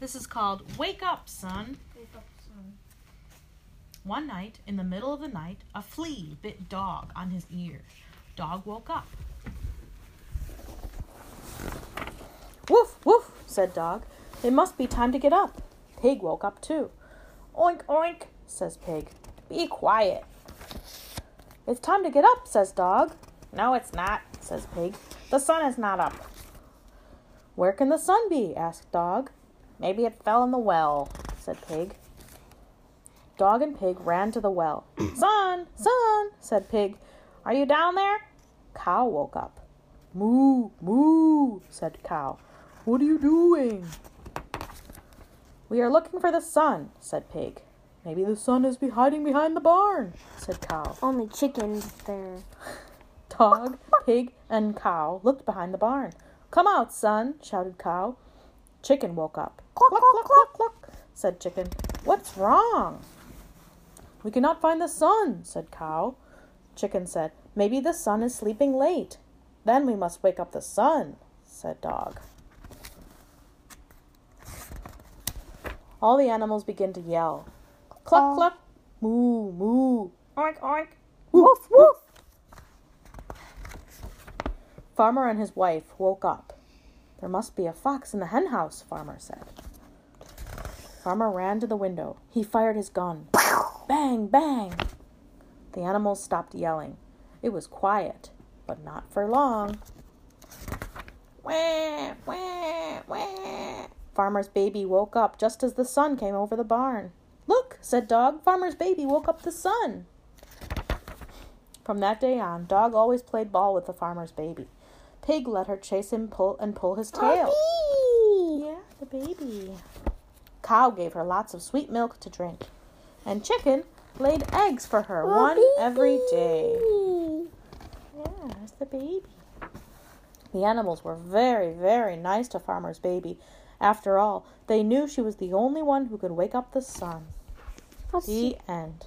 This is called Wake Up, Sun. Wake up, sun. One night, in the middle of the night, a flea bit Dog on his ear. Dog woke up. Woof, woof, said Dog. It must be time to get up. Pig woke up too. Oink, oink, says Pig. Be quiet. It's time to get up, says Dog. No, it's not, says Pig. The sun is not up. Where can the sun be? asked Dog. Maybe it fell in the well, said Pig. Dog and Pig ran to the well. Sun, sun, said Pig. Are you down there? Cow woke up. Moo, moo, said Cow. What are you doing? We are looking for the sun, said Pig. Maybe the sun is be hiding behind the barn, said Cow. Only chickens there. Dog, Pig, and Cow looked behind the barn. Come out, sun, shouted Cow. Chicken woke up. Cluck, cluck, cluck, cluck, said Chicken. What's wrong? We cannot find the sun, said Cow. Chicken said, Maybe the sun is sleeping late. Then we must wake up the sun, said Dog. All the animals begin to yell. Cluck, cluck, moo, moo, oink, oink, woof, woof. Farmer and his wife woke up. There must be a fox in the hen house, Farmer said. Farmer ran to the window. He fired his gun. Bang, bang. The animals stopped yelling. It was quiet, but not for long. Wah, wah, wah. Farmer's baby woke up just as the sun came over the barn. Look, said Dog, Farmer's baby woke up the sun. From that day on, Dog always played ball with the farmer's baby. Pig let her chase him pull and pull his tail. Yeah, the baby. Cow gave her lots of sweet milk to drink. And chicken laid eggs for her, one every day. Yeah, that's the baby. The animals were very, very nice to Farmer's baby. After all, they knew she was the only one who could wake up the sun. I'll see. The end.